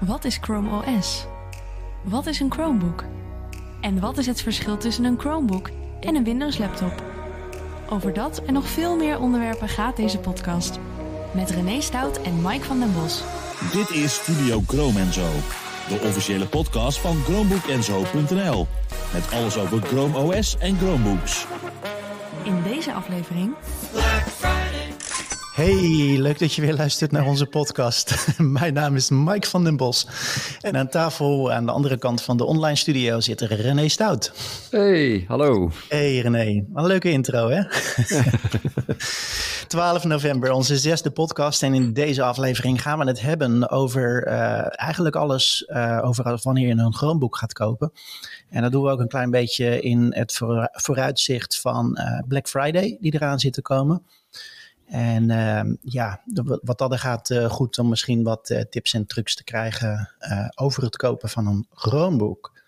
Wat is Chrome OS? Wat is een Chromebook? En wat is het verschil tussen een Chromebook en een Windows laptop? Over dat en nog veel meer onderwerpen gaat deze podcast. Met René Stout en Mike van den Bos. Dit is Studio Chrome en Zo, de officiële podcast van ChromebookEnZo.nl. Met alles over Chrome OS en Chromebooks. In deze aflevering Hey, leuk dat je weer luistert naar onze podcast. Mijn naam is Mike van den Bos. En aan tafel aan de andere kant van de online studio zit René Stout. Hey, hallo. Hey René, wat een leuke intro hè? 12 november, onze zesde podcast. En in deze aflevering gaan we het hebben over uh, eigenlijk alles uh, over wanneer je een Chromebook gaat kopen. En dat doen we ook een klein beetje in het vooruitzicht van uh, Black Friday die eraan zit te komen. En uh, ja, wat dat er gaat, uh, goed om misschien wat uh, tips en trucs te krijgen over het kopen van een Chromebook.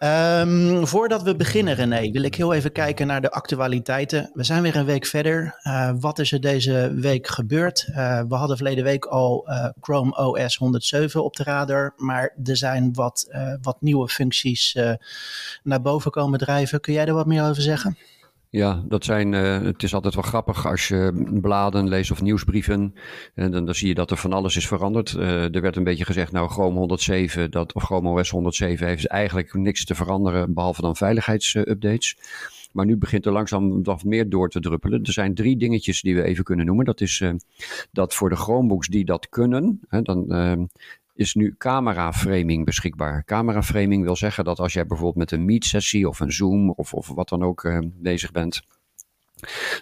Um, voordat we beginnen, René, wil ik heel even kijken naar de actualiteiten. We zijn weer een week verder. wat is er deze week gebeurd? we hadden verleden week al Chrome OS 107 op de radar, maar er zijn wat, wat nieuwe functies naar boven komen drijven. Kun jij er wat meer over zeggen? Ja, dat zijn, uh, het is altijd wel grappig als je bladen leest of nieuwsbrieven. En dan, dan zie je dat er van alles is veranderd. Uh, er werd een beetje gezegd, nou Chrome 107, dat, of Chrome OS 107 heeft eigenlijk niks te veranderen behalve dan veiligheidsupdates. Maar nu begint er langzaam wat meer door te druppelen. Er zijn drie dingetjes die we even kunnen noemen. Dat is dat voor de Chromebooks die dat kunnen, hè, dan is nu camera framing beschikbaar. Camera framing wil zeggen dat als jij bijvoorbeeld met een meet-sessie of een Zoom of, of wat dan ook uh, bezig bent,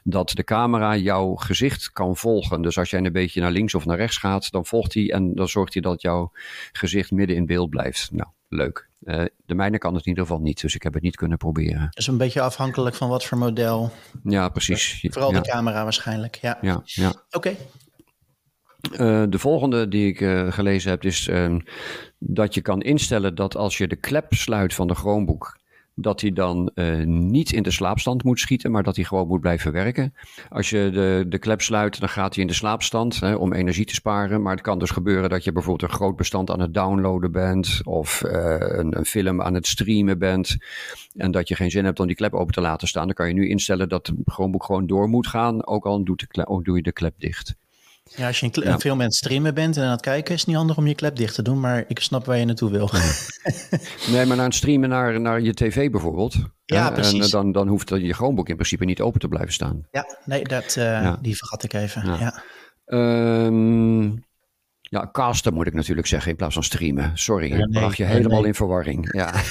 dat de camera jouw gezicht kan volgen. Dus als jij een beetje naar links of naar rechts gaat, dan volgt hij en dan zorgt hij dat jouw gezicht midden in beeld blijft. Nou, leuk. Uh, de mijne kan het in ieder geval niet, dus ik heb het niet kunnen proberen. Dat is een beetje afhankelijk van wat voor model. Ja, precies. Vooral ja. de camera waarschijnlijk, ja. Ja, ja. Oké. Okay. Uh, de volgende die ik uh, gelezen heb is uh, dat je kan instellen dat als je de klep sluit van de Chromebook, dat hij dan niet in de slaapstand moet schieten, maar dat hij gewoon moet blijven werken. Als je de, de klep sluit, dan gaat hij in de slaapstand hè, om energie te sparen. Maar het kan dus gebeuren dat je bijvoorbeeld een groot bestand aan het downloaden bent of een, een, film aan het streamen bent en dat je geen zin hebt om die klep open te laten staan. Dan kan je nu instellen dat de Chromebook gewoon door moet gaan, ook al doet de ook doe je de klep dicht. Ja, als je een, ja. veel mensen streamen bent en aan het kijken, is het niet handig om je klep dicht te doen, maar ik snap waar je naartoe wil. nee, maar naar het streamen naar, naar je tv bijvoorbeeld. Ja, precies. En dan, dan hoeft je Chromebook in principe niet open te blijven staan. Ja, nee, dat, uh, ja. die vergat ik even. Ja. Ja. Um, ja, casten moet ik natuurlijk zeggen in plaats van streamen. Sorry, nee, bracht je helemaal nee. in verwarring. Ja.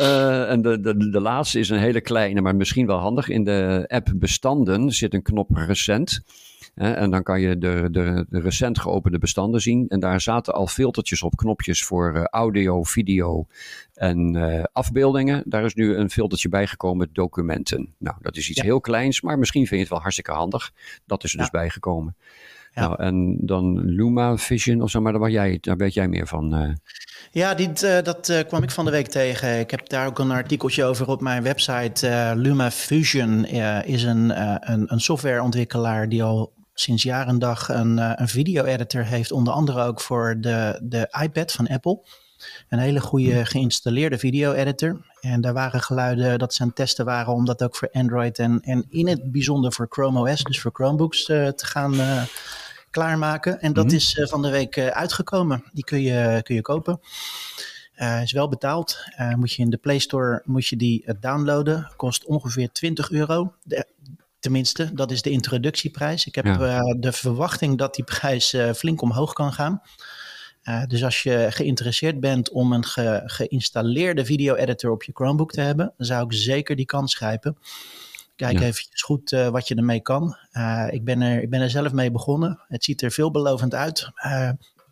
uh, en de, de, de laatste is een hele kleine, maar misschien wel handig. In de app bestanden zit een knop recent. En dan kan je de, de, de, recent geopende bestanden zien. En daar zaten al filtertjes op, knopjes voor uh, audio, video en afbeeldingen. Daar is nu een filtertje bijgekomen, documenten. Nou, dat is iets ja. heel kleins, maar misschien vind je het wel hartstikke handig. Dat is er ja. dus bijgekomen. Ja. Nou, en dan Luma Vision of zo, maar daar, jij, daar weet jij meer van. Uh. Ja, die, uh, dat uh, kwam ik van de week tegen. Ik heb daar ook een artikeltje over op mijn website. Luma Fusion is een, een, een softwareontwikkelaar die al sinds jaar en dag een, een video-editor heeft. Onder andere ook voor de, de iPad van Apple. Een hele goede geïnstalleerde video-editor. En daar waren geluiden dat ze aan het testen waren om dat ook voor Android en, en in het bijzonder voor Chrome OS, dus voor Chromebooks, uh, te gaan uh, klaarmaken. En dat mm-hmm. is uh, van de week uitgekomen. Die kun je, kun je kopen. is wel betaald. moet je in de Play Store moet je die downloaden. Kost ongeveer 20 euro. De, tenminste, dat is de introductieprijs. Ik heb ja. de verwachting dat die prijs flink omhoog kan gaan. Uh, dus als je geïnteresseerd bent om een ge geïnstalleerde video-editor op je Chromebook te hebben, dan zou ik zeker die kans grijpen. Kijk ja. eventjes goed uh, wat je ermee kan. Uh, ik, ben er, ik ben er zelf mee begonnen. Het ziet er veelbelovend uit.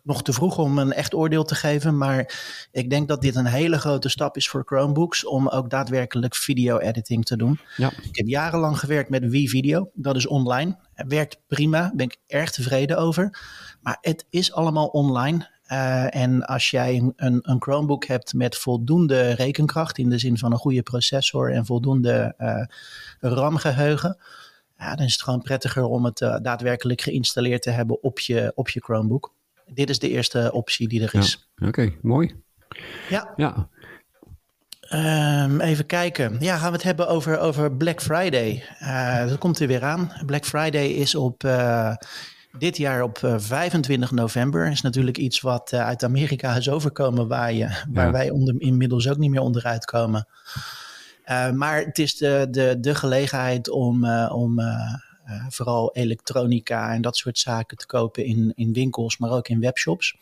nog te vroeg om een echt oordeel te geven, maar ik denk dat dit een hele grote stap is voor Chromebooks om ook daadwerkelijk video-editing te doen. Ja. Ik heb jarenlang gewerkt met Wii Video. Dat is online. Het werkt prima. Daar ben ik erg tevreden over. Maar het is allemaal online. Uh, en als jij een, een, Chromebook hebt met voldoende rekenkracht, in de zin van een goede processor en voldoende uh, RAM-geheugen, ja, dan is het gewoon prettiger om het uh, daadwerkelijk geïnstalleerd te hebben op je, op je Chromebook. dit is de eerste optie die er is. Oké, mooi. Ja. Ja, Ehm, even kijken. Ja, gaan we het hebben over, over Black Friday. Eh, dat komt er weer aan. Black Friday is op eh, dit jaar op eh, 25 november. Is natuurlijk iets wat eh, uit Amerika is overkomen, waar, je, waar Ja. wij onder, inmiddels ook niet meer onderuit komen. Eh, maar het is de, de, de gelegenheid om, eh, om eh, eh, vooral elektronica en dat soort zaken te kopen in, in winkels, maar ook in webshops.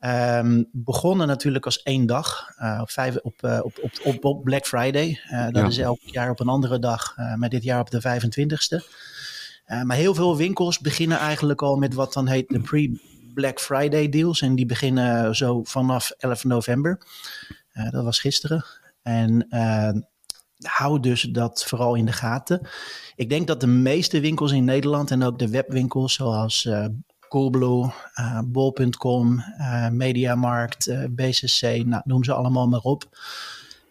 Ehm, begonnen natuurlijk als één dag eh, op, vijf, op, eh, op, op, op, Black Friday. Eh, dat Ja. is elk jaar op een andere dag, eh, maar dit jaar op de 25ste. Eh, maar heel veel winkels beginnen eigenlijk al met wat dan heet de pre-Black Friday deals. En die beginnen zo vanaf 11 november. Eh, dat was gisteren. En eh, hou dus dat vooral in de gaten. Ik denk dat de meeste winkels in Nederland en ook de webwinkels zoals Coolblue, Bol.com, Mediamarkt, BCC, nou, noem ze allemaal maar op.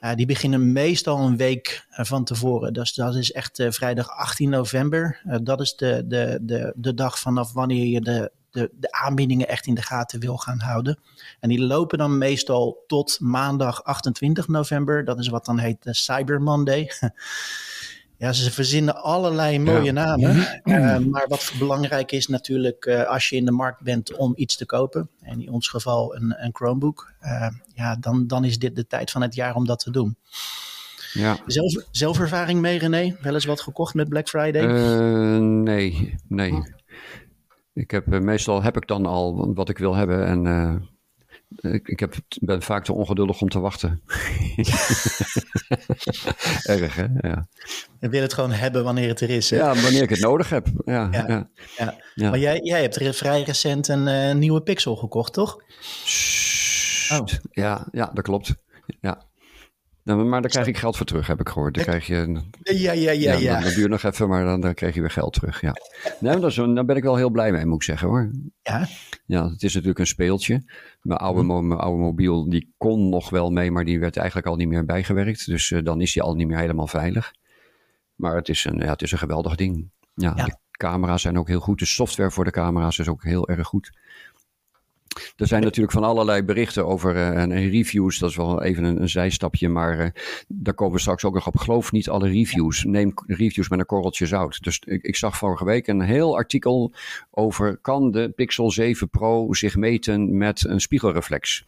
Eh, die beginnen meestal een week eh, van tevoren. Dus dat is echt eh, vrijdag 18 november. Dat is de, de, de, de dag vanaf wanneer je de, de, de aanbiedingen echt in de gaten wil gaan houden. En die lopen dan meestal tot maandag 28 november. Dat is wat dan heet Cyber Monday. Ja, ze verzinnen allerlei mooie Ja. namen. Eh, maar wat belangrijk is natuurlijk eh, als je in de markt bent om iets te kopen. En in ons geval een, een Chromebook. eh, ja, dan, dan is dit de tijd van het jaar om dat te doen. ja. Zelf, zelfervaring mee René? Wel eens wat gekocht met Black Friday? Eh, nee, nee. Ik heb, meestal heb ik dan al wat ik wil hebben en eh, ik, ik heb, ben vaak te ongeduldig om te wachten. Erg, hè? Ja. Wil het gewoon hebben wanneer het er is. Hè? ja, wanneer ik het nodig heb. Ja, Ja. ja. Maar jij, jij hebt re- vrij recent een eh, nieuwe Pixel gekocht, toch? Sst. Oh. Ja, ja, dat klopt. Ja. Nou, maar daar krijg ik geld voor terug, heb ik gehoord. Dan krijg je, Ja, ja, ja, ja. Dat, duurt nog even, maar dan, dan krijg je weer geld terug. Ja. Dat is, een- daar ben ik wel heel blij mee, moet ik zeggen hoor. Ja, Ja, het is natuurlijk een speeltje. Mijn oude, mo- mijn oude mobiel die kon nog wel mee, maar die werd eigenlijk al niet meer bijgewerkt. Dus eh, dan is die al niet meer helemaal veilig. Maar het is een, ja, het is een geweldig ding. Ja, Ja. de camera's zijn ook heel goed. De software voor de camera's is ook heel erg goed. Er zijn natuurlijk van allerlei berichten over eh, en, reviews. Dat is wel even een, een zijstapje, maar eh, daar komen we straks ook nog op. Geloof niet alle reviews. Neem reviews met een korreltje zout. Dus ik, ik zag vorige week een heel artikel over... kan de Pixel 7 Pro zich meten met een spiegelreflex?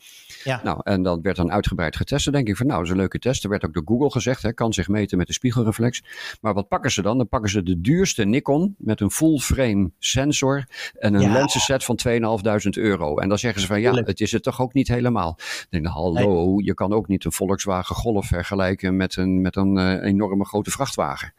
Ja. Nou, en dat werd dan uitgebreid getest. Dan denk ik van, nou, dat is een leuke test. Er werd ook door Google gezegd, hè, kan zich meten met de spiegelreflex. Maar wat pakken ze dan? Dan pakken ze de duurste Nikon met een full frame sensor en een Ja. lensenset van 2.500 euro. En dan zeggen ze van, ja, het is het toch ook niet helemaal. Ik denk, nou, hallo, je kan ook niet een Volkswagen Golf vergelijken met een, met een eh, enorme grote vrachtwagen.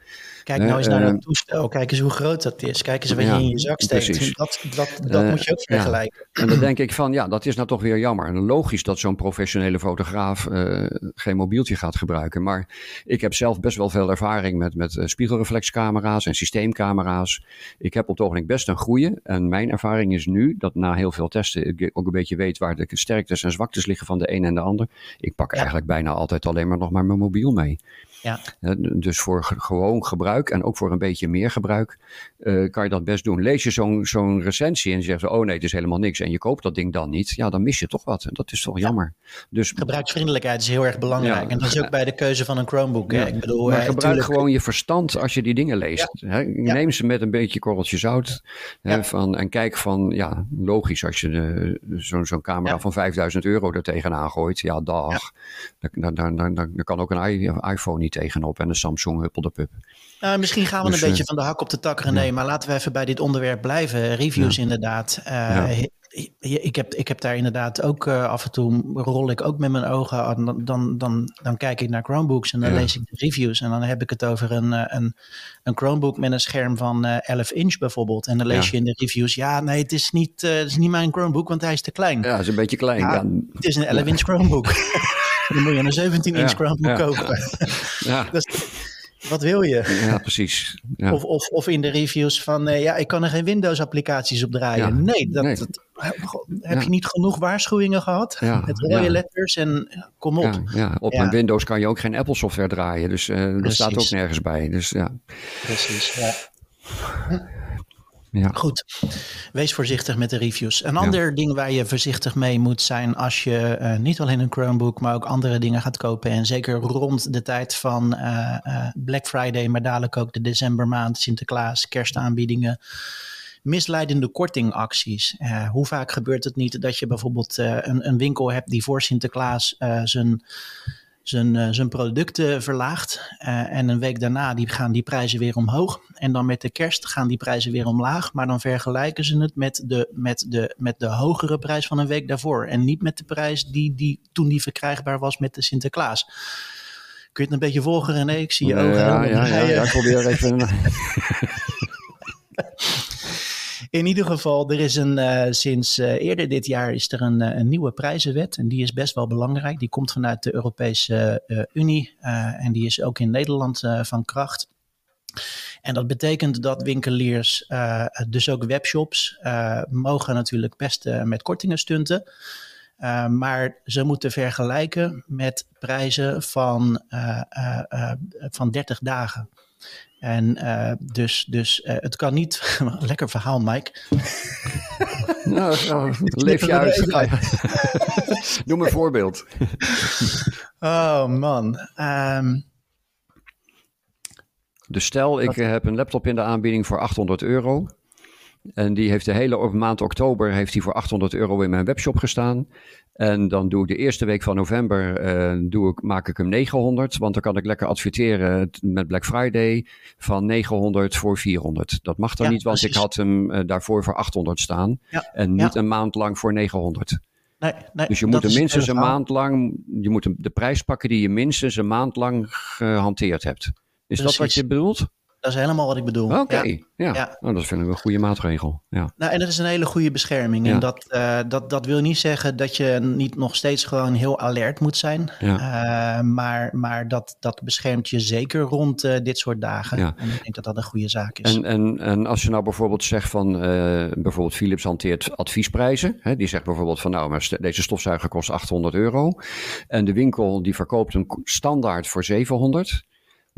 Kijk Eh, nou eens naar eh, dat toestel. Kijk eens hoe groot dat is. Kijk eens wat Ja, je in je zak steekt. precies. Dat, dat, dat Eh, moet je ook ja. vergelijken. En dan denk ik van, ja, dat is nou toch weer jammer. En logisch dat zo'n professionele fotograaf eh, geen mobieltje gaat gebruiken. Maar ik heb zelf best wel veel ervaring met, met eh, spiegelreflexcamera's en systeemcamera's. Ik heb op het ogenblik best een goede. En mijn ervaring is nu, dat na heel veel testen, ik ook een beetje weet waar de sterktes en zwaktes liggen van de een en de ander. Ik pak eigenlijk bijna altijd alleen maar nog maar mijn mobiel mee. Ja. Dus voor ge- gewoon gebruik en ook voor een beetje meer gebruik eh, kan je dat best doen. Lees je zo'n zo'n recensie en je zegt, oh nee, het is helemaal niks en je koopt dat ding dan niet, ja, dan mis je toch wat. En dat is toch jammer. Dus Gebruiksvriendelijkheid is heel erg belangrijk. Ja. En dat is ook bij de keuze van een Chromebook. hè. Ik bedoel, maar eh, gebruik tuurlijk- gewoon je verstand als je die dingen leest. Hè? Neem ze met een beetje korreltje zout. Hè, van, en kijk van, ja, logisch als je zo'n zo'n camera van 5000 euro er tegenaan gooit. Ja, dag. Daar, daar, daar, daar kan ook een iPhone niet tegenop en een Samsung huppel de pup. Nou, misschien gaan we Dus, een beetje eh, van de hak op de tak, René. Maar laten we even bij dit onderwerp blijven. Reviews inderdaad. Eh, Ik, heb, ik heb daar inderdaad ook eh, af en toe rol ik ook met mijn ogen. aan. Dan, dan, dan, dan kijk ik naar Chromebooks en dan Ja. lees ik de reviews. En dan heb ik het over een, een, een Chromebook met een scherm van eh 11 inch bijvoorbeeld. En dan lees Ja. je in de reviews, ja, nee, het is niet, het is niet mijn Chromebook, want hij is te klein. Ja, dat is een beetje klein. Ja, Het is een 11 inch Chromebook. dan moet je een 17 inch Ja, Chromebook ja. kopen. ja, Dus, wat wil je? ja, precies. Ja. Of, of, of in de reviews van, eh, ja, ik kan er geen Windows-applicaties op draaien. Ja. Nee, dat, Nee. dat- heb Ja. je niet genoeg waarschuwingen gehad? Ja, Met rode letters en kom op. Ja, op een Windows kan je ook geen Apple software draaien. Dus eh dat staat ook nergens bij. Dus ja. Precies. Ja. Ja. Goed, wees voorzichtig met de reviews. Een ander ding waar je voorzichtig mee moet zijn als je eh, niet alleen een Chromebook, maar ook andere dingen gaat kopen. En zeker rond de tijd van eh, eh, Black Friday, maar dadelijk ook de decembermaand, Sinterklaas, kerstaanbiedingen. Misleidende kortingacties. Uh, hoe vaak gebeurt het niet dat je bijvoorbeeld een, een, winkel hebt die voor Sinterklaas zijn zijn, uh, zijn producten verlaagt. Uh, en een week daarna die gaan die prijzen weer omhoog. En dan met de kerst gaan die prijzen weer omlaag. Maar dan vergelijken ze het met de, met de, met de hogere prijs van een week daarvoor. En niet met de prijs die, die toen die verkrijgbaar was met de Sinterklaas. Kun je het een beetje volgen, René? Ik zie je ogen. Ja, ja, ja, ja, ik probeer even... In ieder geval, er is een, uh, sinds uh, eerder dit jaar is er een, uh, een, nieuwe prijzenwet. En die is best wel belangrijk. Die komt vanuit de Europese Unie. en die is ook in Nederland van kracht. En dat betekent dat winkeliers, dus ook webshops, mogen natuurlijk best met kortingen stunten. maar ze moeten vergelijken met prijzen van, van 30 dagen. En uh, dus, dus uh, het kan niet. Lekker verhaal, Mike. nou, nou leef je uit. Noem een voorbeeld. oh man. Um, dus stel, ik heb een laptop in de aanbieding voor 800 euro. En die heeft de hele maand oktober heeft die voor 800 euro in mijn webshop gestaan. En dan doe ik de eerste week van november, uh, doe ik, maak ik hem 900. Want dan kan ik lekker adverteren met Black Friday van 900 voor 400. Dat mag dan ja, niet, want precies. ik had hem uh, daarvoor voor 800 staan. Ja, en niet ja. een maand lang voor 900. Nee, nee, dus je moet er minstens een maand lang, je moet de prijs pakken die je minstens een maand lang gehanteerd hebt. Is Precies. dat wat je bedoelt? Dat is helemaal wat ik bedoel. Oké, okay. ja. ja. Oh, dat vind ik een goede maatregel. Ja. Nou, en dat is een hele goede bescherming. Ja. En dat, uh, dat, dat wil niet zeggen dat je niet nog steeds gewoon heel alert moet zijn. Ja. Uh, maar maar dat, dat beschermt je zeker rond uh, dit soort dagen. Ja. En ik denk dat dat een goede zaak is. En, en, en als je nou bijvoorbeeld zegt van, bijvoorbeeld Philips hanteert adviesprijzen. Hè, die zegt bijvoorbeeld van, nou, maar deze stofzuiger kost 800 euro. En de winkel die verkoopt hem standaard voor 700.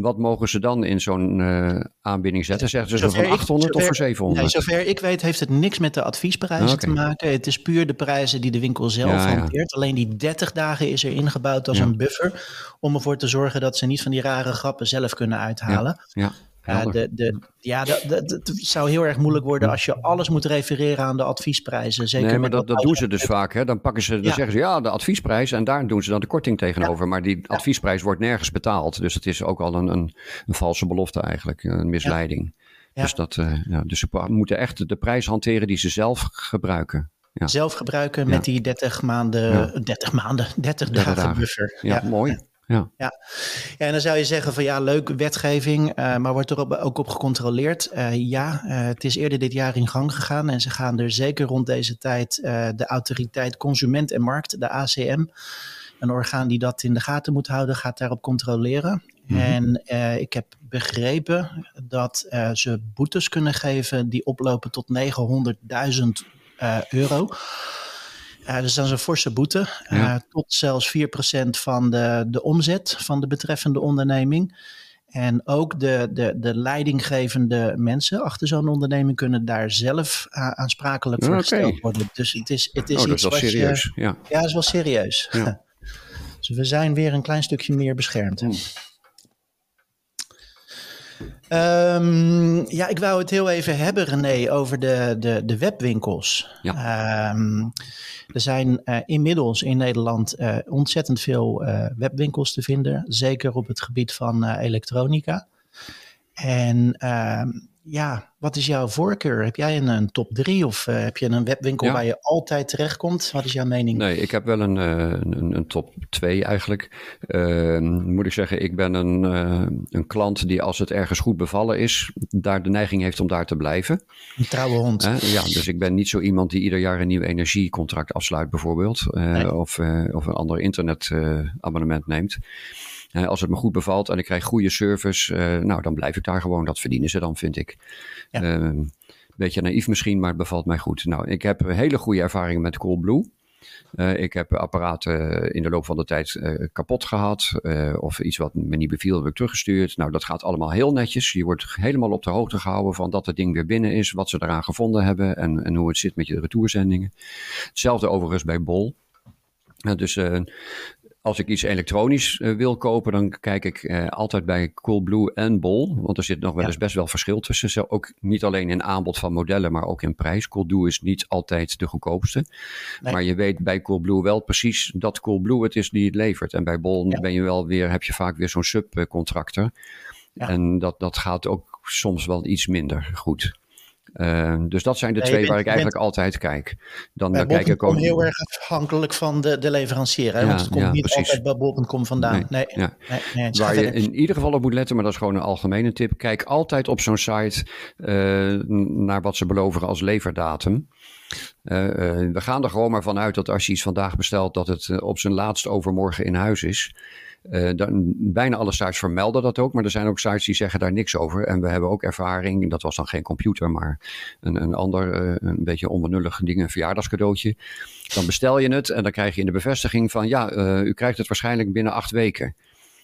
Wat mogen ze dan in zo'n uh, aanbieding zetten? Zeggen ze voor 800 zover, of voor 700? Nee, zover ik weet heeft het niks met de adviesprijzen okay. te maken. Het is puur de prijzen die de winkel zelf ja, hanteert. Ja. Alleen die 30 dagen is er ingebouwd als ja. een buffer. Om ervoor te zorgen dat ze niet van die rare grappen zelf kunnen uithalen. Ja. Ja, de, de, ja het zou heel erg moeilijk worden als je alles moet refereren aan de adviesprijzen. Zeker nee, maar dat, dat doen ze dus vaak. Hè? Dan, pakken ze, dan ja. zeggen ze ja, de adviesprijs en daar doen ze dan de korting tegenover. Ja. Maar die adviesprijs wordt nergens betaald. Dus het is ook al een, een, een valse belofte eigenlijk, een misleiding. Ja. Dus, dat, uh, ja, dus ze moeten echt de prijs hanteren die ze zelf gebruiken. Ja. Zelf gebruiken met die 30 maanden, 30 maanden, 30, 30 dagen, dagen buffer. Ja, mooi. Ja. Ja. ja, en dan zou je zeggen van ja, leuk wetgeving, uh, maar wordt er op, ook op gecontroleerd? Uh, ja, uh, het is eerder dit jaar in gang gegaan en ze gaan er zeker rond deze tijd de autoriteit Consument en Markt, de ACM, een orgaan die dat in de gaten moet houden, gaat daarop controleren. Mm-hmm. En ik heb begrepen dat ze boetes kunnen geven die oplopen tot 900.000 euro. Uh, dus dat is een forse boete. Ja. Uh, tot zelfs 4% van de, de omzet van de betreffende onderneming. En ook de, de, de leidinggevende mensen achter zo'n onderneming kunnen daar zelf uh, aansprakelijk voor okay. gesteld worden. Dus het is, het is oh, iets dat is wel serieus. Je, ja. ja, dat is wel serieus. Ja. dus we zijn weer een klein stukje meer beschermd. Hmm. Um, ja, ik wou het heel even hebben, René, over de, de, de webwinkels. Ja. Um, er zijn uh, inmiddels in Nederland uh, ontzettend veel uh, webwinkels te vinden, zeker op het gebied van elektronica. En ehm, ja, wat is jouw voorkeur? Heb jij een, een top 3 of uh, heb je een webwinkel ja. waar je altijd terechtkomt? Wat is jouw mening? Nee, ik heb wel een, uh, een, een, top 2 eigenlijk. Uh, moet ik zeggen, ik ben een, uh, een klant die als het ergens goed bevallen is, daar de neiging heeft om daar te blijven. Een trouwe hond. ja, dus ik ben niet zo iemand die ieder jaar een nieuw energiecontract afsluit bijvoorbeeld. Nee. Of, of een ander internetabonnement neemt. Uh, als het me goed bevalt en ik krijg goede service, uh, nou dan blijf ik daar gewoon. Dat verdienen ze dan, vind ik. Ja. Uh, beetje naïef misschien, maar het bevalt mij goed. Nou, ik heb hele goede ervaringen met Coolblue. Uh, ik heb apparaten in de loop van de tijd uh, kapot gehad. Uh, of iets wat me niet beviel, heb ik teruggestuurd. Nou, dat gaat allemaal heel netjes. Je wordt helemaal op de hoogte gehouden van dat het ding weer binnen is. Wat ze eraan gevonden hebben en, en hoe het zit met je retourzendingen. Hetzelfde overigens bij Bol. dus als ik iets elektronisch uh, wil kopen, dan kijk ik uh, altijd bij Coolblue en Bol. Want er zit nog wel eens best wel verschil tussen. Zo ook niet alleen in aanbod van modellen, maar ook in prijs. Coolblue is niet altijd de goedkoopste. Nee. Maar je weet bij Coolblue wel precies dat Coolblue het is die het levert. En bij Bol ja. ben je wel weer, heb je vaak weer zo'n subcontractor. Ja. En dat, dat gaat ook soms wel iets minder goed. Uh, dus dat zijn de nee, twee bent, waar ik eigenlijk bent, altijd kijk. Dan, dan kijk ik ook. heel erg afhankelijk van de, de leverancier. Hè? Ja, Want het komt ja, niet precies. altijd bij bol.com vandaan. Nee, nee, ja. nee, waar je in ieder geval op moet letten, maar dat is gewoon een algemene tip. Kijk altijd op zo'n site uh, naar wat ze beloven als leverdatum. Uh, uh, we gaan er gewoon maar vanuit dat als je iets vandaag bestelt, dat het op zijn laatst overmorgen in huis is. Uh, dan, bijna alle sites vermelden dat ook, maar er zijn ook sites die zeggen daar niks over. En we hebben ook ervaring, dat was dan geen computer, maar een, een ander, uh, een beetje onbenullig ding, een verjaardagscadeautje. Dan bestel je het en dan krijg je in de bevestiging van ja, uh, u krijgt het waarschijnlijk binnen acht weken.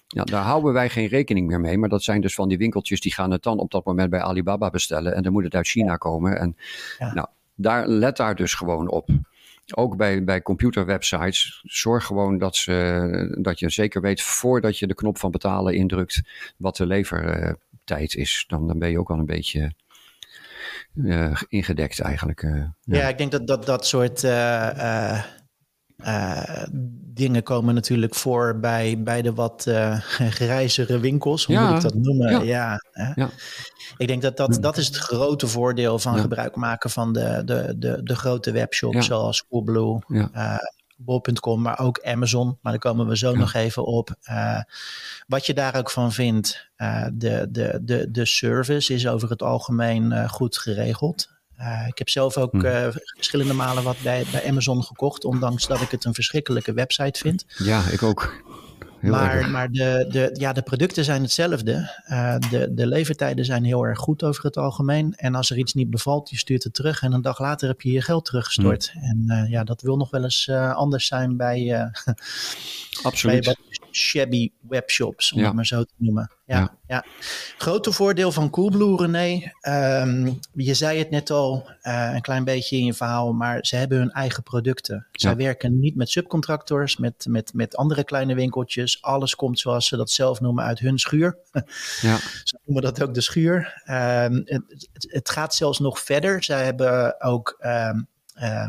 Ja, daar houden wij geen rekening meer mee. Maar dat zijn dus van die winkeltjes die gaan het dan op dat moment bij Alibaba bestellen. En dan moet het uit China komen. En ja. nou, daar, let daar dus gewoon op ook bij, bij computerwebsites, zorg gewoon dat, ze, dat je zeker weet voordat je de knop van betalen indrukt wat de levertijd is. Dan, dan ben je ook al een beetje uh, ingedekt eigenlijk. Uh, ja. ik denk dat dat, dat soort uh, dingen komen natuurlijk voor bij, bij de wat grijzere winkels, hoe ja. moet ik dat noemen? Ja. ja, ja. Ik denk dat dat, dat is het grote voordeel van gebruik maken van de, de, de, de grote webshops zoals Coolblue, uh, Bol.com, maar ook Amazon. Maar daar komen we zo nog even op. Uh, wat je daar ook van vindt, uh, de, de, de, de service is over het algemeen goed geregeld. Uh, ik heb zelf ook uh, verschillende malen wat bij, bij Amazon gekocht, ondanks dat ik het een verschrikkelijke website vind. Ja, ik ook. Heel maar maar de, de, ja, de producten zijn hetzelfde. Uh, de, de levertijden zijn heel erg goed over het algemeen. En als er iets niet bevalt, je stuurt het terug. En een dag later heb je je geld teruggestort. Mm. En ja, dat wil nog wel eens anders zijn bij, Absoluut. bij shabby webshops, om ja. het maar zo te noemen. Ja, ja. ja. Grote voordeel van Coolblue, René. Um, je zei het net al uh, een klein beetje in je verhaal, maar ze hebben hun eigen producten. Zij ja. werken niet met subcontractors, met, met, met andere kleine winkeltjes. Alles komt, zoals ze dat zelf noemen, uit hun schuur. Ja. ze noemen dat ook de schuur. Um, het, het, gaat zelfs nog verder. Zij hebben ook... Um, uh,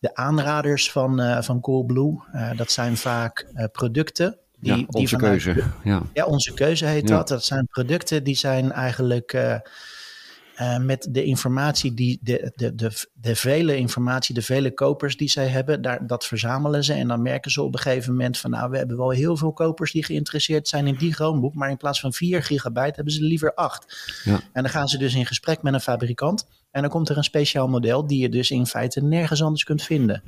de aanraders van, uh, van Coolblue, uh, dat zijn vaak uh, producten. Die, ja, onze die keuze. Ja. ja, onze keuze heet ja. dat. Dat zijn producten die zijn eigenlijk met de informatie, die, de, de, de, de vele informatie, de vele kopers die zij hebben, daar, dat verzamelen ze. En dan merken ze op een gegeven moment van nou, we hebben wel heel veel kopers die geïnteresseerd zijn in die Chromebook, maar in plaats van 4 gigabyte hebben ze liever 8. Ja. En dan gaan ze dus in gesprek met een fabrikant. En dan komt er een speciaal model die je dus in feite nergens anders kunt vinden.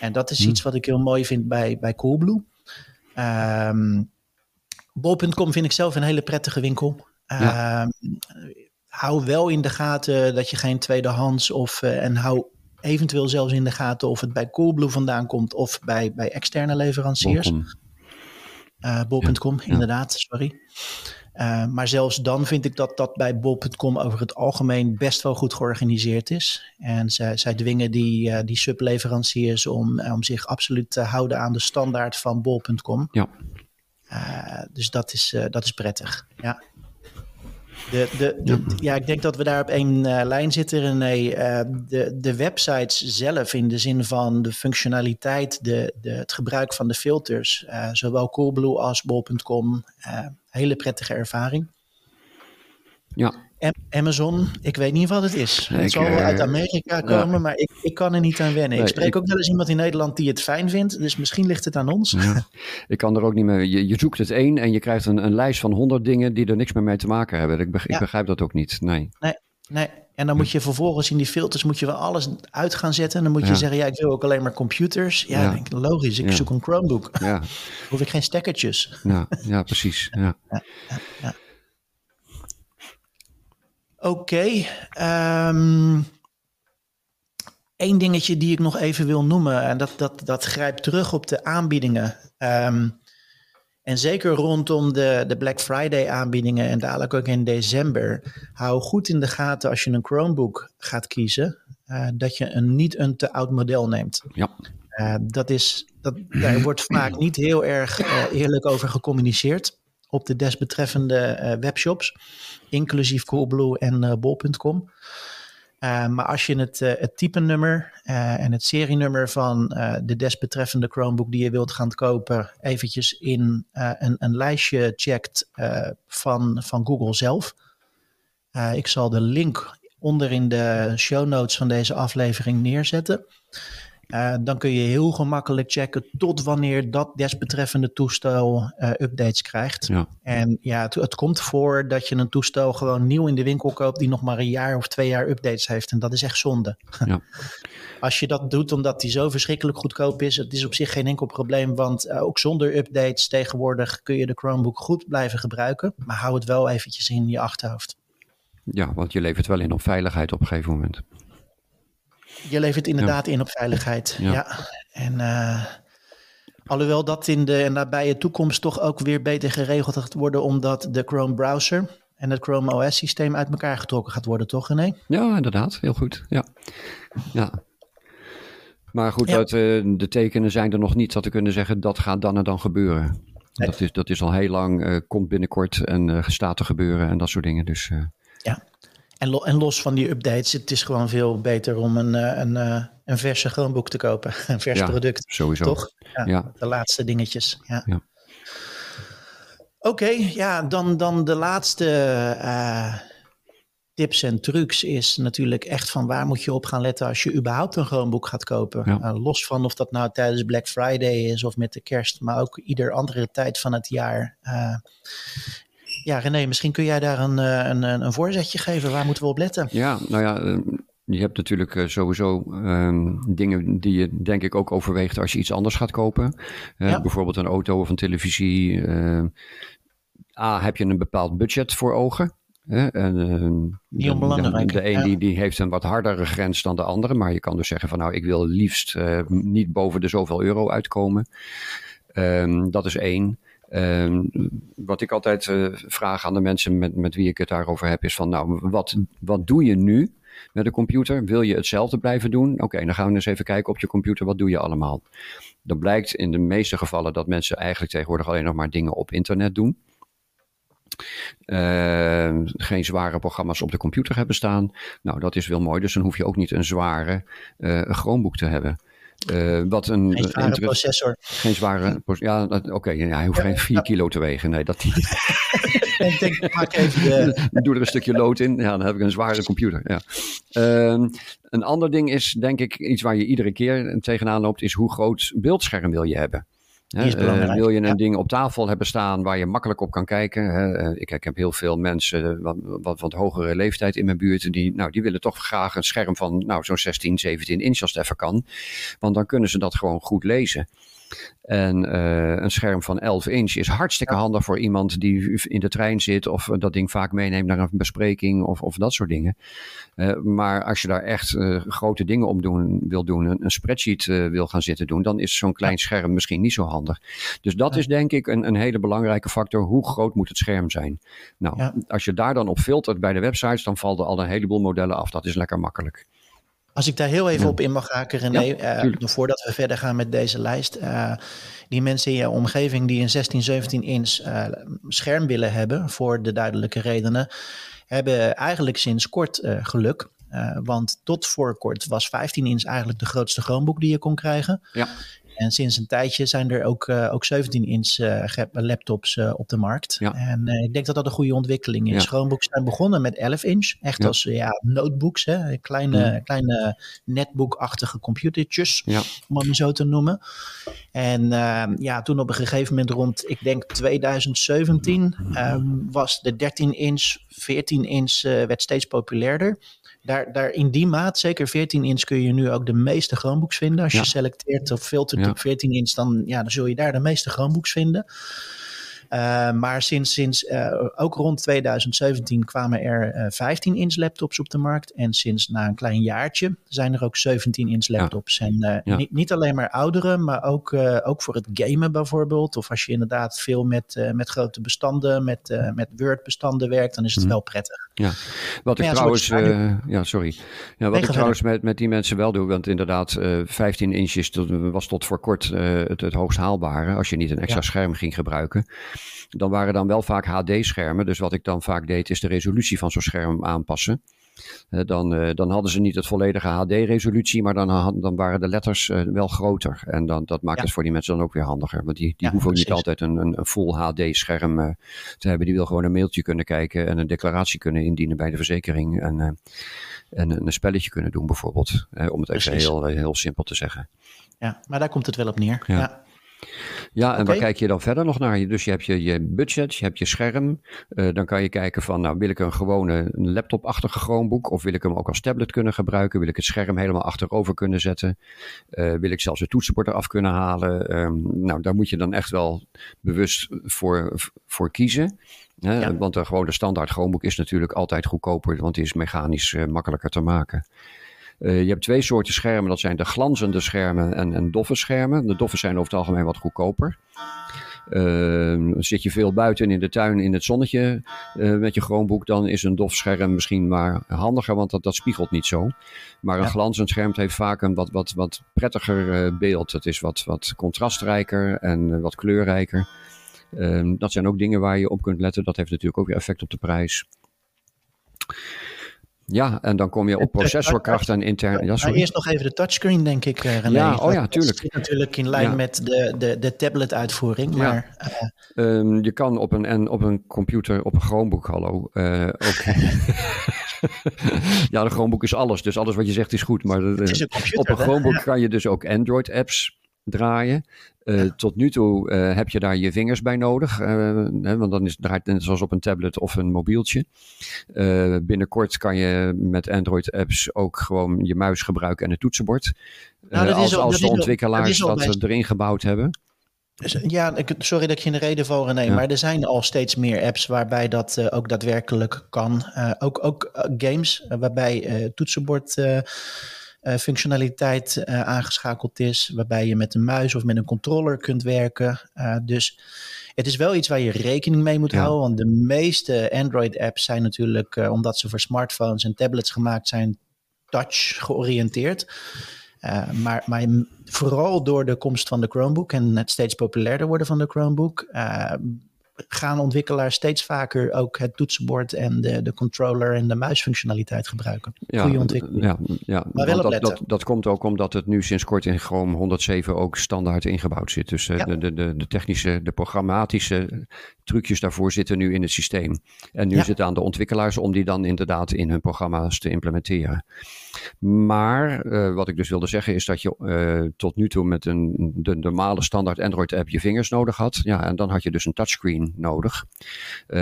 En dat is hm. iets wat ik heel mooi vind bij, bij Coolblue. Um, Bol.com vind ik zelf een hele prettige winkel. Ja. Um, hou wel in de gaten dat je geen tweedehands of uh, en hou eventueel zelfs in de gaten of het bij Coolblue vandaan komt of bij, bij externe leveranciers. Bol.com, uh, ja. inderdaad, sorry. Uh, maar zelfs dan vind ik dat dat bij bol.com over het algemeen best wel goed georganiseerd is. En zij, zij dwingen die, uh, die subleveranciers om, om zich absoluut te houden aan de standaard van bol.com. Ja. Dus dat is, dat is prettig. Ja. De, de, de, ja, ik denk dat we daar op één uh, lijn zitten, René. Uh, de, de websites zelf, in de zin van de functionaliteit, de, de, het gebruik van de filters, uh, zowel Coolblue als bol.com, hele prettige ervaring. Ja. Amazon, ik weet niet wat het is. Ik, het zal wel uit Amerika komen, ja. maar ik, ik kan er niet aan wennen. Nee, ik spreek ik, ook wel eens iemand in Nederland die het fijn vindt, dus misschien ligt het aan ons. Ja. ik kan er ook niet meer. Je, je zoekt het één en je krijgt een, een lijst van honderd dingen die er niks meer mee te maken hebben. Ik, begrijp, ja. ik begrijp dat ook niet. Nee. Nee, nee. En dan moet je vervolgens in die filters moet je wel alles uit gaan zetten. En dan moet je zeggen, ja, ik wil ook alleen maar computers. Ja, ja. Denk, logisch, ik zoek een Chromebook. Ja. Hoef ik geen stekkertjes. Ja, ja precies. Ja. Oké. Okay. Um, Eén dingetje die ik nog even wil noemen, en dat, dat, dat grijpt terug op de aanbiedingen. Ehm, en zeker rondom de, de Black Friday aanbiedingen en dadelijk ook in december. Hou goed in de gaten als je een Chromebook gaat kiezen, uh, dat je een niet een te oud model neemt. Ja. Uh, dat is, dat, daar wordt vaak niet heel erg uh, eerlijk over gecommuniceerd op de desbetreffende webshops, inclusief Coolblue en bol.com. Uh, maar als je het, het type nummer uh, en het serienummer van de desbetreffende Chromebook die je wilt gaan kopen, eventjes in een, een, lijstje checkt van, van Google zelf. ik zal de link onder in de show notes van deze aflevering neerzetten. Uh, dan kun je heel gemakkelijk checken tot wanneer dat desbetreffende toestel uh, updates krijgt. Ja. En ja, het, het, komt voor dat je een toestel gewoon nieuw in de winkel koopt die nog maar een jaar of twee jaar updates heeft. En dat is echt zonde. Ja. Als je dat doet omdat die zo verschrikkelijk goedkoop is, het is op zich geen enkel probleem. Want uh, ook zonder updates tegenwoordig kun je de Chromebook goed blijven gebruiken. Maar hou het wel eventjes in je achterhoofd. Ja, want je levert wel in op veiligheid op een gegeven moment. Je levert inderdaad ja. in op veiligheid. Ja. ja. En uh, alhoewel dat in de nabije toekomst toch ook weer beter geregeld gaat worden, omdat de Chrome browser en het Chrome OS systeem uit elkaar getrokken gaat worden, toch René? Ja, inderdaad. Heel goed. Ja. ja. Maar goed, ja. dat, uh, de tekenen zijn er nog niet dat we kunnen zeggen dat gaat dan en dan gebeuren. Nee. Dat, is, dat is al heel lang, uh, komt binnenkort en uh, staat te gebeuren en dat soort dingen. Dus, ja. En, lo en, los van die updates, het is gewoon veel beter om een, een, een verse Chromebook te kopen. Een vers ja, product. Sowieso. Toch? Ja, ja. De laatste dingetjes. Ja. ja. Oké, okay, ja, dan, dan de laatste uh, tips en trucs is natuurlijk echt van waar moet je op gaan letten als je überhaupt een Chromebook gaat kopen. Uh, los van of dat nou tijdens Black Friday is of met de kerst, maar ook ieder andere tijd van het jaar. Uh, ja, René, misschien kun jij daar een, een, een voorzetje geven. Waar moeten we op letten? Ja, nou ja, je hebt natuurlijk uh, sowieso um, dingen die je denk ik ook overweegt als je iets anders gaat kopen. Uh, ja. Bijvoorbeeld een auto of een televisie. Uh, A, heb je een bepaald budget voor ogen? En, Niet onbelangrijk. De, de, de een ja. die, die heeft een wat hardere grens dan de andere. Maar je kan dus zeggen van nou, ik wil liefst niet boven de zoveel euro uitkomen. Um, dat is één. Um, wat ik altijd uh, vraag aan de mensen met, met wie ik het daarover heb, is van nou, wat, wat doe je nu met de computer? Wil je hetzelfde blijven doen? Oké, dan gaan we eens even kijken op je computer, wat doe je allemaal? Dan blijkt in de meeste gevallen dat mensen eigenlijk tegenwoordig alleen nog maar dingen op internet doen. Uh, geen zware programma's op de computer hebben staan. Nou, dat is wel mooi. Dus dan hoef je ook niet een zware uh, Chromebook te hebben. Uh, wat een, geen zware processor. Geen zware Ja, oké. Okay, ja, hij hoeft geen 4 ja. kilo te wegen. Nee, dat niet. ik denk, maak even de... Doe er een stukje lood in. Ja, dan heb ik een zware computer. Ja. Uh, een ander ding is, denk ik, iets waar je iedere keer tegenaan loopt, is hoe groot beeldscherm wil je hebben. Uh, wil je een ja. ding op tafel hebben staan waar je makkelijk op kan kijken? Hè? Ik, ik, heb heel veel mensen wat, wat, wat, hogere leeftijd in mijn buurt. Die, nou, die willen toch graag een scherm van nou, zo'n 16, 17 inch als het even kan. Want dan kunnen ze dat gewoon goed lezen. En uh, een scherm van 11 inch is hartstikke handig voor iemand die in de trein zit of dat ding vaak meeneemt naar een bespreking of, of dat soort dingen. Uh, maar als je daar echt uh, grote dingen om doen, wil doen, een, een spreadsheet wil gaan zitten doen, dan is zo'n klein scherm misschien niet zo handig. Dus dat is denk ik een, een, hele belangrijke factor. Hoe groot moet het scherm zijn? Nou, ja. als je daar dan op filtert bij de websites, dan valt er al een heleboel modellen af. Dat is lekker makkelijk. Als ik daar heel even ja. op in mag haken, René, ja, uh, voordat we verder gaan met deze lijst. Uh, die mensen in jouw omgeving die een 16, 17 inch uh, scherm willen hebben, voor de duidelijke redenen, hebben eigenlijk sinds kort geluk. want tot voor kort was 15 inch eigenlijk de grootste Chromebook die je kon krijgen. Ja. En sinds een tijdje zijn er ook, uh, ook 17-inch uh, laptops uh, op de markt. Ja. En ik denk dat dat een goede ontwikkeling is. Chromebooks zijn begonnen met 11-inch. Echt als ja, notebooks, hè? kleine, Mm. kleine netbook-achtige computertjes, om het zo te noemen. En ehm, ja, toen op een gegeven moment rond, ik denk 2017, ehm, was de 13-inch, 14-inch werd steeds populairder. Daar, daar in die maat, zeker 14 inch, kun je nu ook de meeste Chromebooks vinden. Als Ja. je selecteert of filtert Ja. op 14 inch, dan, ja, dan zul je daar de meeste Chromebooks vinden. Uh, maar sinds, sinds uh, ook rond 2017 kwamen er uh, 15 inch laptops op de markt. En sinds na een klein jaartje zijn er ook 17 inch laptops. Ja. En ja. niet, niet, alleen maar oudere, maar ook, ook voor het gamen bijvoorbeeld. Of als je inderdaad veel met, met grote bestanden, met, met Word bestanden werkt, dan is het mm. wel prettig. Ja, wat ik trouwens, ja sorry. Ja, wat nee, ik trouwens met, met die mensen wel doe, want inderdaad 15 inches was tot voor kort het, het hoogst haalbare. Als je niet een extra scherm ging gebruiken. Dan waren dan wel vaak HD-schermen. Dus wat ik dan vaak deed, is de resolutie van zo'n scherm aanpassen. Uh, dan, uh, dan hadden ze niet het volledige HD-resolutie, maar dan, dan waren de letters uh, wel groter. En dan, dat maakt ja. het voor die mensen dan ook weer handiger. Want die, die ja, hoeven niet altijd een, een, een full HD-scherm te hebben. Die wil gewoon een mailtje kunnen kijken en een declaratie kunnen indienen bij de verzekering. En, en een spelletje kunnen doen bijvoorbeeld. om het even heel, heel simpel te zeggen. Ja, maar daar komt het wel op neer. ja. Ja, en okay. waar kijk je dan verder nog naar? Dus je hebt je, je budget, je hebt je scherm. Uh, dan kan je kijken van, nou wil ik een gewone laptopachtige Chromebook of wil ik hem ook als tablet kunnen gebruiken? Wil ik het scherm helemaal achterover kunnen zetten? Uh, wil ik zelfs het toetsenbord eraf kunnen halen? Um, nou, daar moet je dan echt wel bewust voor, voor kiezen. Hè? Ja. Want de gewone standaard Chromebook is natuurlijk altijd goedkoper, want die is mechanisch uh, makkelijker te maken. Uh, je hebt twee soorten schermen. Dat zijn de glanzende schermen en, en doffe schermen. De doffe zijn over het algemeen wat goedkoper. Uh, zit je veel buiten in de tuin in het zonnetje uh, met je Chromebook, dan is een dof scherm misschien maar handiger, want dat, dat spiegelt niet zo. Maar een ja. glanzend scherm heeft vaak een wat, wat, wat prettiger uh, beeld. Het is wat, wat contrastrijker en wat kleurrijker. Ehm, dat zijn ook dingen waar je op kunt letten. Dat heeft natuurlijk ook weer effect op de prijs. Ja, en dan kom je op processorkracht en intern. Ja, eerst nog even de touchscreen, denk ik, René. Ja, oh ja, tuurlijk. Dat zit natuurlijk in lijn ja. met de, de, de tablet-uitvoering. Maar, ja. uh, um, je kan op een, en op een computer, op een Chromebook, hallo, uh, ook. ja, de Chromebook is alles, dus alles wat je zegt is goed. Maar is een computer, op een Chromebook kan je dus ook Android-apps draaien. Uh, ja. Tot nu toe uh, heb je daar je vingers bij nodig, uh, hè, want dan is het draait net zoals op een tablet of een mobieltje. binnenkort kan je met Android-apps ook gewoon je muis gebruiken en het toetsenbord. Nou, dat als, al, als de ontwikkelaars dat, dat erin gebouwd hebben. Ja, sorry dat ik je in de reden val, René, ja. maar er zijn al steeds meer apps waarbij dat uh, ook daadwerkelijk kan. Uh, ook ook uh, games waarbij toetsenbord uh, functionaliteit uh, aangeschakeld is, waarbij je met een muis of met een controller kunt werken. Uh, dus het is wel iets waar je rekening mee moet ja. houden, want de meeste Android-apps zijn natuurlijk, omdat ze voor smartphones en tablets gemaakt zijn, touch georiënteerd. maar, maar vooral door de komst van de Chromebook en het steeds populairder worden van de Chromebook, gaan ontwikkelaars steeds vaker ook het toetsenbord en de, de controller en de muisfunctionaliteit gebruiken. Ja, Goeie ontwikkeling. Ja, ja. Maar wel dat, dat, dat, komt ook omdat het nu sinds kort in Chrome 107 ook standaard ingebouwd zit. Dus ja. de, de, de technische, de programmatische trucjes daarvoor zitten nu in het systeem. En nu ja. is het aan de ontwikkelaars om die dan inderdaad in hun programma's te implementeren. Maar uh, wat ik dus wilde zeggen is dat je uh, tot nu toe met een, de normale standaard Android app je vingers nodig had. Ja, en dan had je dus een touchscreen nodig. Uh,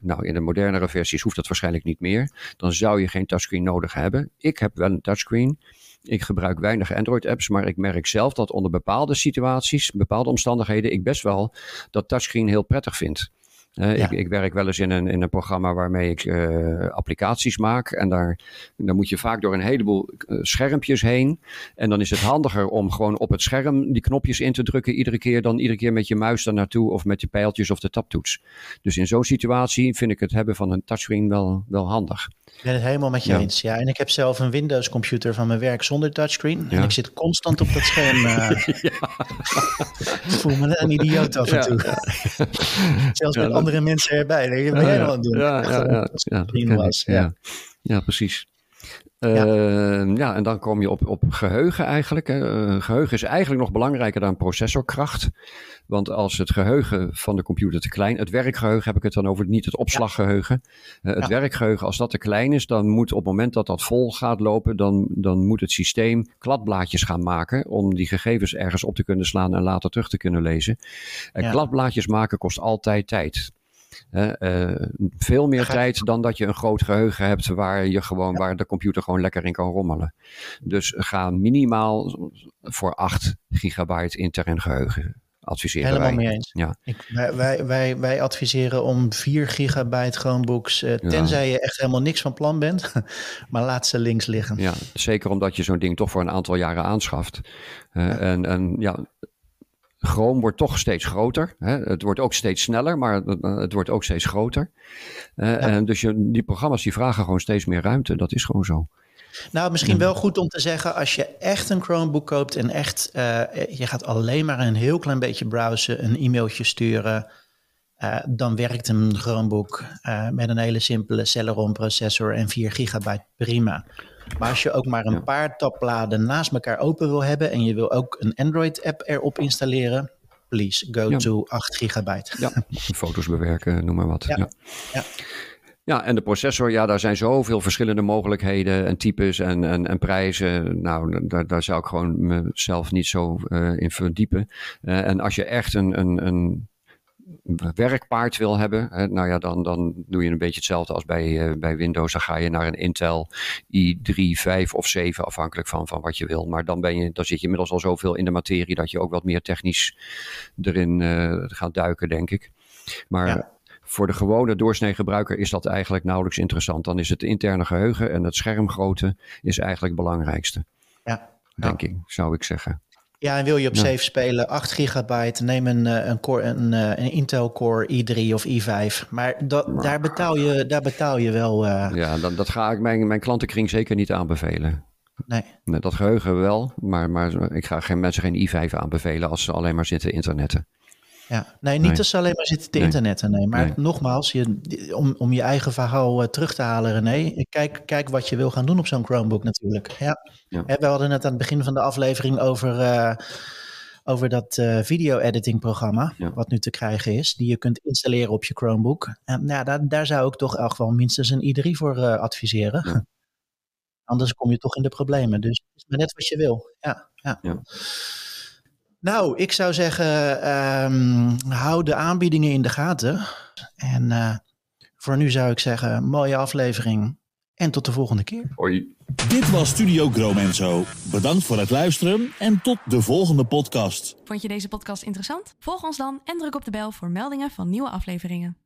nou, in de modernere versies hoeft dat waarschijnlijk niet meer. Dan zou je geen touchscreen nodig hebben. Ik heb wel een touchscreen. Ik gebruik weinig Android-apps, maar ik merk zelf dat onder bepaalde situaties, bepaalde omstandigheden, ik best wel dat touchscreen heel prettig vind. Uh, ja. ik, ik, werk wel eens in een, in een programma waarmee ik uh, applicaties maak. En daar, moet je vaak door een heleboel uh, schermpjes heen. En dan is het handiger om gewoon op het scherm die knopjes in te drukken iedere keer. Dan iedere keer met je muis daar naartoe of met je pijltjes of de taptoets. Dus in zo'n situatie vind ik het hebben van een touchscreen wel, wel handig. Ik ben het helemaal met je ja. eens. Ja, en ik heb zelf een Windows computer van mijn werk zonder touchscreen. Ja. En ik zit constant op dat scherm. Uh, ik voel me een idioot af en toe. Zelfs met andere mensen erbij. Denk, wat ben jij nou aan het doen? Ja, ja, ja, ja, was. ja. ja precies. Ja. Uh, ja, en dan kom je op, op geheugen eigenlijk. Uh, geheugen is eigenlijk nog belangrijker dan processorkracht. Want als het geheugen van de computer te klein, het werkgeheugen heb ik het dan over, niet het opslaggeheugen. Uh, het ja. werkgeheugen, als dat te klein is, dan moet op het moment dat dat vol gaat lopen, dan, dan moet het systeem kladblaadjes gaan maken om die gegevens ergens op te kunnen slaan en later terug te kunnen lezen. En ja. kladblaadjes maken kost altijd tijd. Uh, uh, veel meer tijd dan dat je een groot geheugen hebt waar, je gewoon, waar de computer gewoon lekker in kan rommelen. Dus ga minimaal voor 8 gigabyte intern geheugen. adviseren Helemaal wij. mee eens. Ja. Ik, wij, wij, wij, adviseren om 4 gigabyte Chromebooks, eh, tenzij je echt helemaal niks van plan bent. maar laat ze links liggen. Ja, zeker omdat je zo'n ding toch voor een aantal jaren aanschaft. Eh, En, en ja, Chrome wordt toch steeds groter. Hè? Het wordt ook steeds sneller, maar het, het wordt ook steeds groter. Eh, En dus je, die programma's die vragen gewoon steeds meer ruimte. Dat is gewoon zo. Nou, misschien wel goed om te zeggen, als je echt een Chromebook koopt en echt, eh, je gaat alleen maar een heel klein beetje browsen, een e-mailtje sturen, eh, dan werkt een Chromebook eh, met een hele simpele Celeron processor en 4 gigabyte prima. Maar als je ook maar een Ja. paar tabbladen naast elkaar open wil hebben en je wil ook een Android app erop installeren, please go Ja. to 8 gigabyte. Ja, foto's bewerken, noem maar wat. Ja. Ja. Ja. Ja. en de processor, ja, daar zijn zoveel verschillende mogelijkheden en types en, en, en prijzen. Nou, daar, daar zou ik gewoon mezelf niet zo eh, in verdiepen. Eh, en als je echt een, een, een werkpaard wil hebben, hè, nou ja, dan, dan doe je een beetje hetzelfde als bij, eh, bij Windows. Dan ga je naar een Intel i3, 5 of 7, afhankelijk van, van wat je wil. Maar dan, ben je, dan zit je inmiddels al zoveel in de materie dat je ook wat meer technisch erin eh, gaat duiken, denk ik. Maar Ja. voor de gewone doorsnee gebruiker is dat eigenlijk nauwelijks interessant. Dan is het interne geheugen en het schermgrootte is eigenlijk het belangrijkste, Ja. denk ik, zou ik zeggen. Ja, en wil je op Ja. safe spelen, 8 gigabyte, neem een, eh, een, core, een, eh, een Intel Core i3 of i5. Maar dat, daar, betaal je, daar betaal je wel... eh, Ja, dat, dat ga ik mijn, mijn klantenkring zeker niet aanbevelen. nee. Nee, dat geheugen wel, maar, maar ik ga geen mensen geen i5 aanbevelen als ze alleen maar zitten internetten. Ja. nee, niet Nee. als ze alleen maar zitten te internetten. Nee. Maar Nee. nogmaals, je, om, om je eigen verhaal eh, terug te halen, René. Kijk, kijk wat je wil gaan doen op zo'n Chromebook natuurlijk. Ja. Ja. Hè, We hadden het aan het begin van de aflevering over, eh, over dat eh, video-editing programma. Ja. Wat nu te krijgen is. Die je kunt installeren op je Chromebook. En nou, daar, daar zou ik toch echt wel minstens een i3 voor adviseren. Ja. Anders kom je toch in de problemen. Dus het is maar net wat je wil. Ja, ja. Nou, ik zou zeggen, ehm, hou de aanbiedingen in de gaten. En eh, voor nu zou ik zeggen, mooie aflevering. En tot de volgende keer. Hoi. Dit was Studio Gromenzo. Bedankt voor het luisteren en tot de volgende podcast. Vond je deze podcast interessant? Volg ons dan en druk op de bel voor meldingen van nieuwe afleveringen.